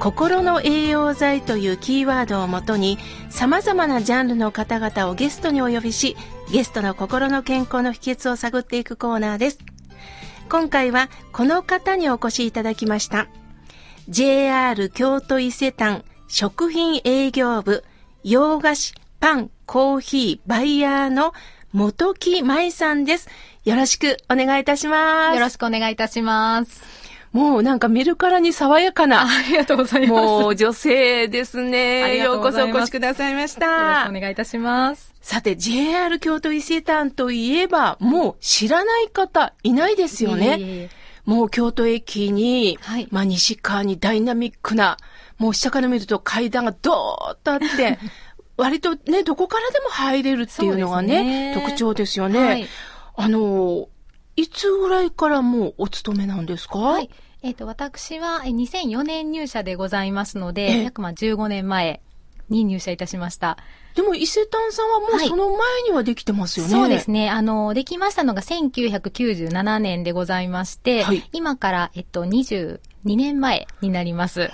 心の栄養剤というキーワードをもとに様々なジャンルの方々をゲストにお呼びしゲストの心の健康の秘訣を探っていくコーナーです今回はこの方にお越しいただきました JR 京都伊勢丹食品営業部洋菓子パンコーヒーバイヤーの元木舞さんです。よろしくお願いいたします。よろしくお願いいたします。もうなんか見るからに爽やかな。ありがとうございます。もう女性ですね。ようこそお越しくださいました。よろしくお願いいたします。さて、JR 京都伊勢丹といえば、もう知らない方いないですよね。もう京都駅に、はい、まあ西側にダイナミックな、もう下から見ると階段がドーッとあって、割とね、どこからでも入れるっていうのがね、ね特徴ですよね。はい、あの、いつぐらいからもうお勤めなんですか？はい。えっ、ー、と、私は2004年入社でございますので、約まあ15年前に入社いたしました。でも伊勢丹さんはもうその前にはできてますよね、はい、そうですね。あの、できましたのが1997年でございまして、はい、今から、えっと、22年前になります。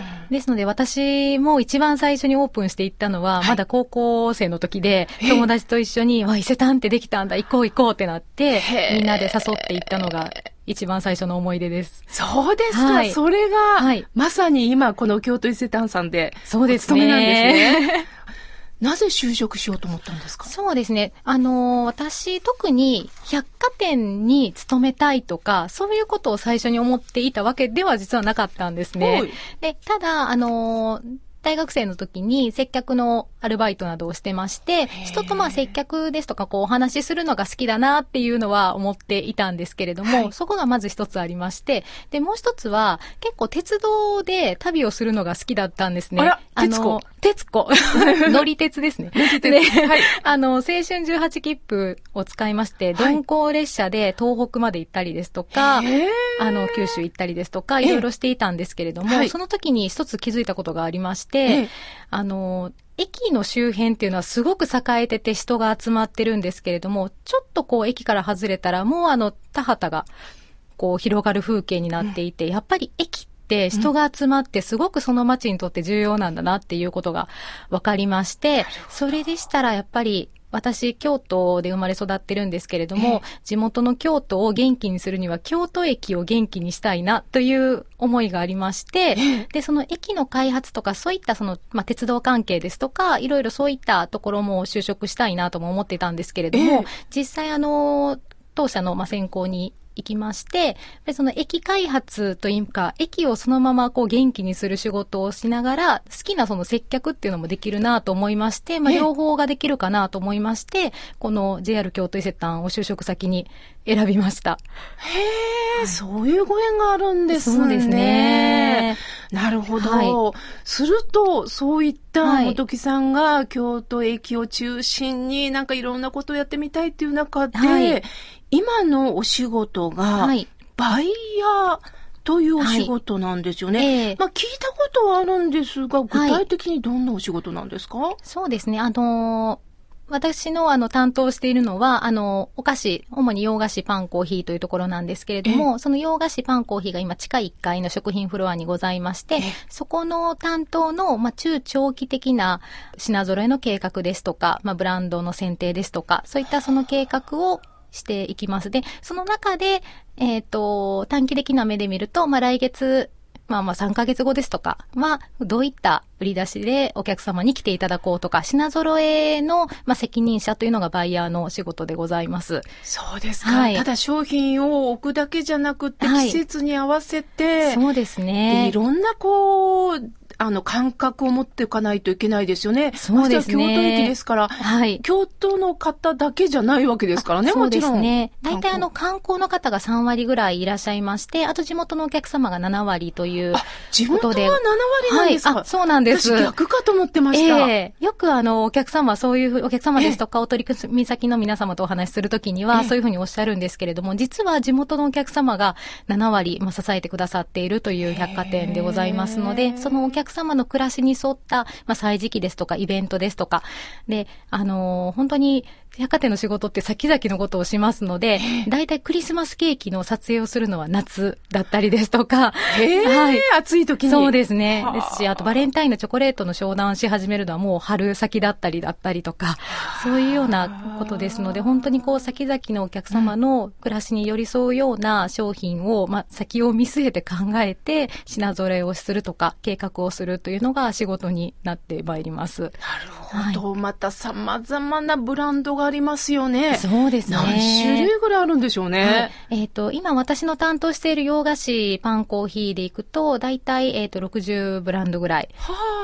で、ですので私も一番最初にオープンしていったのは、まだ高校生の時で、友達と一緒に、わ、伊勢丹ってできたんだ、行こう行こうってなって、みんなで誘っていったのが一番最初の思い出です。そうですか。はい、それが、はい、まさに今この京都伊勢丹さんで、そうですね。お勤めなんですね。なぜ就職しようと思ったんですか？そうですね。あのー、私、特に百貨店に勤めたいとか、そういうことを最初に思っていたわけでは実はなかったんですね。で、ただ、あのー大学生の時に接客のアルバイトなどをしてまして、人とまあ接客ですとかこうお話しするのが好きだなっていうのは思っていたんですけれども、はい、そこがまず一つありまして、で、もう一つは結構鉄道で旅をするのが好きだったんですね。ああの、鉄子。乗り鉄ですね。乗り鉄。で、はい、あの、青春18切符を使いまして、鈍行列車で東北まで行ったりですとか、あの、九州行ったりですとか、いろいろしていたんですけれども、その時に一つ気づいたことがありまして、、あの、駅の周辺っていうのはすごく栄えてて人が集まってるんですけれども、ちょっとこう駅から外れたらもうあの田畑がこう広がる風景になっていて、うん、やっぱり駅って人が集まってすごくその街にとって重要なんだなっていうことが分かりまして、それでしたらやっぱり私、京都で生まれ育ってるんですけれども、地元の京都を元気にするには、京都駅を元気にしたいなという思いがありまして、で、その駅の開発とか、そういったその、まあ、鉄道関係ですとか、いろいろそういったところも就職したいなとも思ってたんですけれども、実際あの、当社の、ま、選考に行きまして、でその駅開発というか、駅をそのままこう元気にする仕事をしながら、好きなその接客っていうのもできるなと思いまして、まあ、両方ができるかなと思いまして、この JR 京都伊勢丹を就職先に選びました。へえ、はい、そういうご縁があるんですね。そうですね。なるほど。はい、すると、そういった元木さんが京都駅を中心になんかいろんなことをやってみたいっていう中で、はい、今のお仕事が、バイヤーというお仕事なんですよね。はいえー、まあ聞いたことはあるんですが、具体的にどんなお仕事なんですか、はい、そうですね。あのー私のあの担当しているのは、あの、お菓子、主に洋菓子、パン、コーヒーというところなんですけれども、その洋菓子、パン、コーヒーが今地下1階の食品フロアにございまして、そこの担当の、まあ、中長期的な品揃えの計画ですとか、まあ、ブランドの選定ですとか、そういったその計画をしていきます。で、その中で、えっ、ー、と、短期的な目で見ると、まあ、来月、まあまあ3ヶ月後ですとかは、どういった売り出しでお客様に来ていただこうとか、品揃えの、まあ、責任者というのがバイヤーの仕事でございます。そうですか。はい、ただ商品を置くだけじゃなくて、季節に合わせて、そうですね。いろんなこう、あの、感覚を持っていかないといけないですよね。そうですね。京都駅ですから、はい。京都の方だけじゃないわけですからね、もちろん。そうですね。大体あの、観光の方が3割ぐらいいらっしゃいまして、あと地元のお客様が7割ということで。地元は7割なんですか、はい、そうなんです。私逆かと思ってました。ええー、よくあの、お客様、そういうお客様ですとか、お取り組み先の皆様とお話しするときには、そういうふうにおっしゃるんですけれども、実は地元のお客様が7割、まあ、支えてくださっているという百貨店でございますので、そのお客様の暮らしに沿った、まあ、祭時記ですとか、イベントですとか、で、あのー、本当に、百貨店の仕事って先々のことをしますので、大体クリスマスケーキの撮影をするのは夏だったりですとか、はい。暑い時に。そうですね。ですし、あとバレンタインのチョコレートの商談し始めるのはもう春先だったりだったりとか、そういうようなことですので、本当にこう先々のお客様の暮らしに寄り添うような商品を、まあ、先を見据えて考えて、品揃えをするとか、計画をするというのが仕事になってまいります。なるほど。はい、また様々なブランドがありますよね。そうですね。何種類ぐらいあるんでしょうね。はい、えっ、ー、と、今私の担当している洋菓子、パン、コーヒーでいくと、だいたい、えっ、ー、と、60ブランドぐらい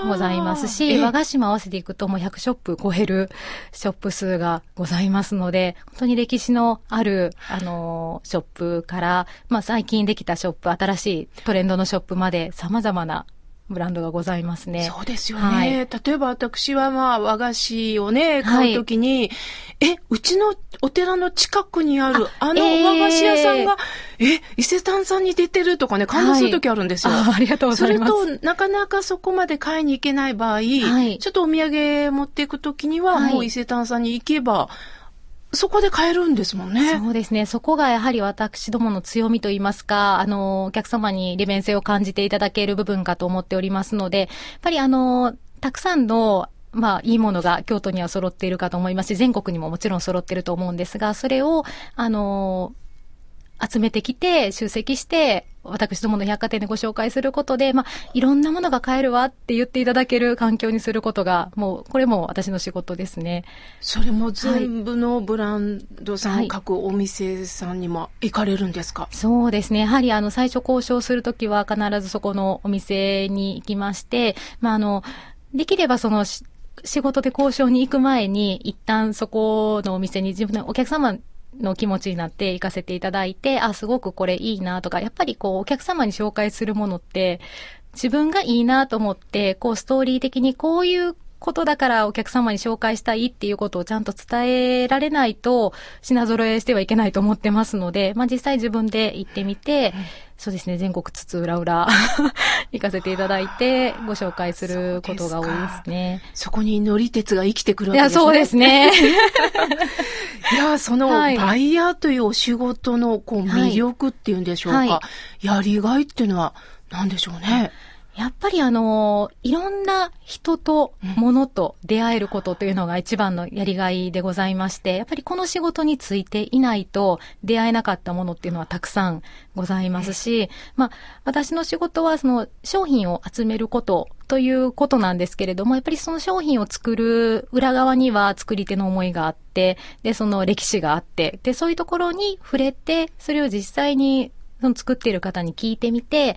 ございますし、和菓子も合わせていくと、もう100ショップ超えるショップ数がございますので、本当に歴史のある、あの、ショップから、まあ、最近できたショップ、新しいトレンドのショップまで様々なブランドがございますね。そうですよね。はい、例えば私はまあ和菓子をね、買うときに、はい、え、うちのお寺の近くにあるあの和菓子屋さんが、えー、え、伊勢丹さんに出てるとかね、感動するときあるんですよ、はいあ。ありがとうございます。それと、なかなかそこまで買いに行けない場合、ちょっとお土産持っていくときには、もう伊勢丹さんに行けば、そこで買えるんですもんね。そうですね。そこがやはり私どもの強みといいますか、あの、お客様に利便性を感じていただける部分かと思っておりますので、やっぱりあの、たくさんのまあ、いいものが京都には揃っているかと思いますし、全国にももちろん揃っていると思うんですが、それを、あの、集めてきて、集積して、私どもの百貨店でご紹介することで、まあ、いろんなものが買えるわって言っていただける環境にすることが、もう、これも私の仕事ですね。それも全部のブランドさん、はい、各お店さんにも行かれるんですか、そうですね。やはり、あの、最初交渉するときは必ずそこのお店に行きまして、まあ、あの、できればその、仕事で交渉に行く前に、一旦そこのお店に自分のお客様の気持ちになって行かせていただいて、あ、すごくこれいいなとか、やっぱりこう、お客様に紹介するものって、自分がいいなと思って、こう、ストーリー的にこういうことだからお客様に紹介したいっていうことをちゃんと伝えられないと品揃えしてはいけないと思ってますので、まあ実際自分で行ってみて、そうですね、全国津々浦々 行かせていただいて、ご紹介することが多いですね。そこに乗り鉄が生きてくるわけですね。いや、そうですね。いや、その、バイヤーというお仕事のこう魅力っていうんでしょうか、はいはい、やりがいっていうのは何でしょうね。やっぱりあの、いろんな人と物と出会えることというのが一番のやりがいでございまして、やっぱりこの仕事についていないと出会えなかったものっていうのはたくさんございますし、まあ、私の仕事はその商品を集めることということなんですけれども、やっぱりその商品を作る裏側には作り手の思いがあって、で、その歴史があって、で、そういうところに触れて、それを実際にその作っている方に聞いてみて、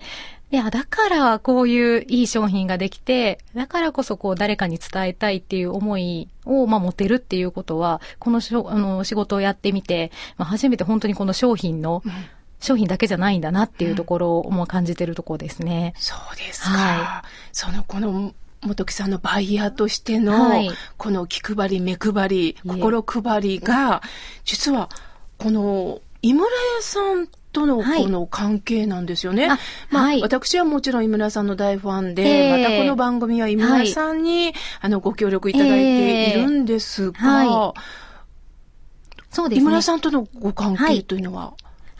いや、だからこういういい商品ができて、だからこそこう誰かに伝えたいっていう思いを、まあ、持てるっていうことは、このしょあの仕事をやってみて、まあ、初めて本当にこの商品の、うん商品だけじゃないんだなっていうところをも感じてるところですね。そうですか。はい、その、この、元木さんのバイヤーとしての、はい、この気配り、目配り、心配りが、実は、この、井村屋さんとのこの関係なんですよね。はい、まあ、はい、私はもちろん井村さんの大ファンで、えー、またこの番組は井村さんに、はい、あの、ご協力いただいているんですが、そうですね。井村さんとのご関係というのは、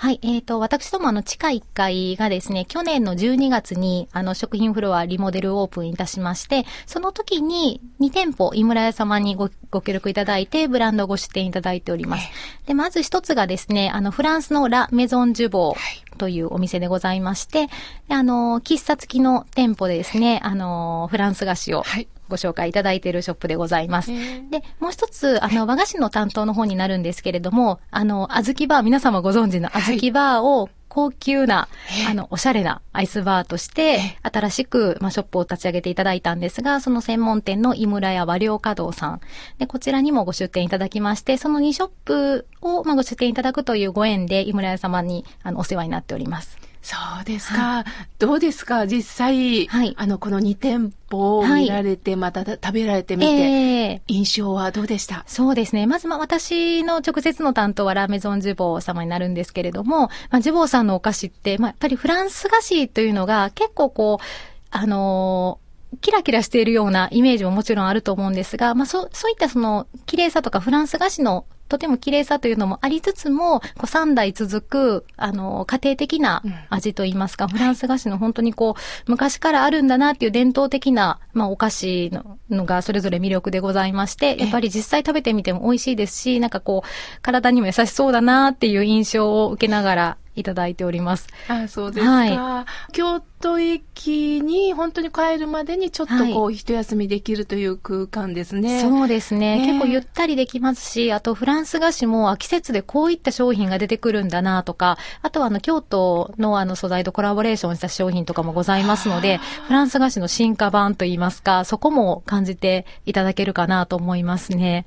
はい。えっ、ー、と、私どもあの、地下1階がですね、去年の12月に、あの、食品フロアリモデルオープンいたしまして、その時に2店舗、井村屋様にご、ご協力いただいて、ブランドご出店いただいております。で、まず一つがですね、あの、フランスのラ・メゾン・ジュボーというお店でございまして、あの、喫茶付きの店舗でですね、あの、フランス菓子を、はいご紹介いただいているショップでございます。で、もう一つ、あの、和菓子の担当の方になるんですけれども、あの、あずきバー、皆様ご存知のあずきバーを高級な、あの、おしゃれなアイスバーとして、新しく、まあ、ショップを立ち上げていただいたんですが、その専門店の井村屋和良華堂さん。で、こちらにもご出店いただきまして、その2ショップを、まあ、ご出店いただくというご縁で、井村屋様に、あの、お世話になっております。そうですか。はい、どうですか？実際、はい、あの、この2店舗を見られて、はい、また食べられてみて、えー、印象はどうでした？そうですね。まず、まあ、私の直接の担当はラメゾンジュボー様になるんですけれども、まあ、ジュボーさんのお菓子って、まあ、やっぱりフランス菓子というのが結構こう、あのーキラキラしているようなイメージももちろんあると思うんですが、まあそう、そういったその綺麗さとかフランス菓子のとても綺麗さというのもありつつも、こう3代続く、あの、家庭的な味といいますか、うん、フランス菓子の本当にこう、昔からあるんだなっていう伝統的な、まあ、お菓子ののがそれぞれ魅力でございまして、やっぱり実際食べてみても美味しいですし、なんかこう、体にも優しそうだなっていう印象を受けながらいただいております。あ、そうですか。はい、京都駅に本当に帰るまでにちょっとこう、一休みできるという空間ですね。そうですね、結構ゆったりできますし、あとフランス菓子も季節でこういった商品が出てくるんだなとか、あとはあの京都のあの素材とコラボレーションした商品とかもございますので、フランス菓子の進化版といいますか、そこも感じていただけるかなと思いますね。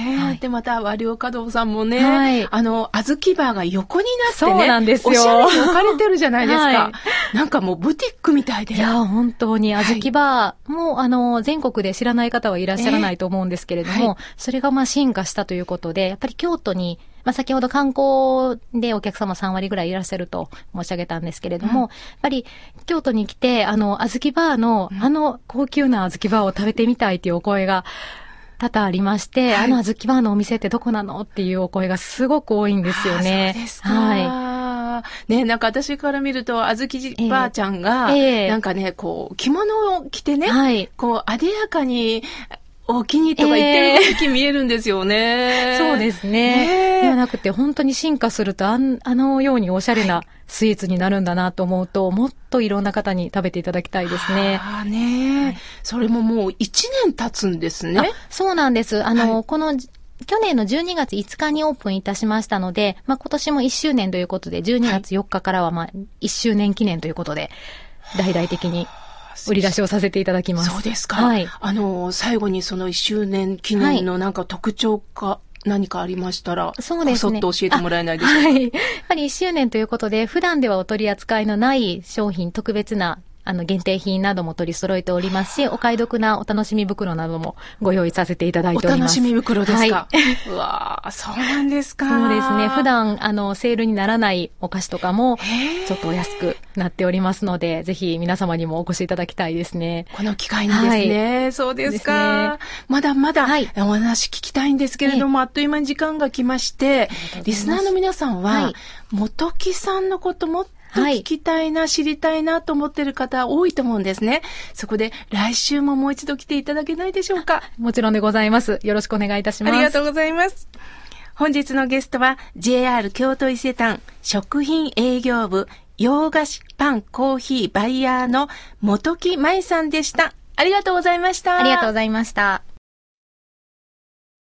ねはい、で、また和良華堂さんもね、はい、あの、小豆バーが横になってね、そうなんですよ。おしゃれに置かれてるじゃないですか。はい、なんかもうブティックみたいで。いや、本当に、小豆バーも、はい、あの、全国で知らない方はいらっしゃらないと思うんですけれども、えーはい、それがまあ進化したということで、やっぱり京都に、まあ、先ほど観光でお客様3割ぐらいいらっしゃると申し上げたんですけれども、うん、やっぱり京都に来て、あの、小豆バーの、あの高級な小豆バーを食べてみたいっていうお声が、多々ありまして、はい、あの小豆バーのお店ってどこなのっていうお声がすごく多いんですよね。そうですか。はい。ね、なんか私から見ると、あずきばあちゃんが、えー、なんかね、こう、着物を着てね、はい、こう、あでやかに、お気に入りとか言ってる時見えるんですよね。えー、そうですね。ではなくて、本当に進化するとあ、あのようにおしゃれなスイーツになるんだなと思うと、もっといろんな方に食べていただきたいですね。ああね、はい、それももう1年経つんですね。そうなんです。あの、はい、この、去年の12月5日にオープンいたしましたので、まあ、今年も1周年ということで、12月4日からはまあ、1周年記念ということで、大々的に売り出しをさせていただきます。そうですか。はい。あの、最後にその1周年記念のなんか特徴か、何かありましたら、そうですね。そっと教えてもらえないでしょうか。はい。やっぱり1周年ということで、普段ではお取り扱いのない商品、特別なあの、限定品なども取り揃えておりますし、お買い得なお楽しみ袋などもご用意させていただいております。お楽しみ袋ですか、はい、うわそうなんですか。そうですね。普段、あの、セールにならないお菓子とかも、ちょっとお安くなっておりますので、ぜひ皆様にもお越しいただきたいですね。この機会にですね。はい、そうですか。ね、まだまだ、はい、お話聞きたいんですけれども、あっという間に時間が来まして、リスナーの皆さんは、元木さんのこともっと聞きたいな、はい、知りたいなと思ってる方多いと思うんですね。そこで来週ももう一度来ていただけないでしょうか。もちろんでございます。よろしくお願いいたします。ありがとうございます。本日のゲストは JR 京都伊勢丹食品営業部洋菓子パンコーヒーバイヤーの元木舞さんでした。ありがとうございました。ありがとうございました。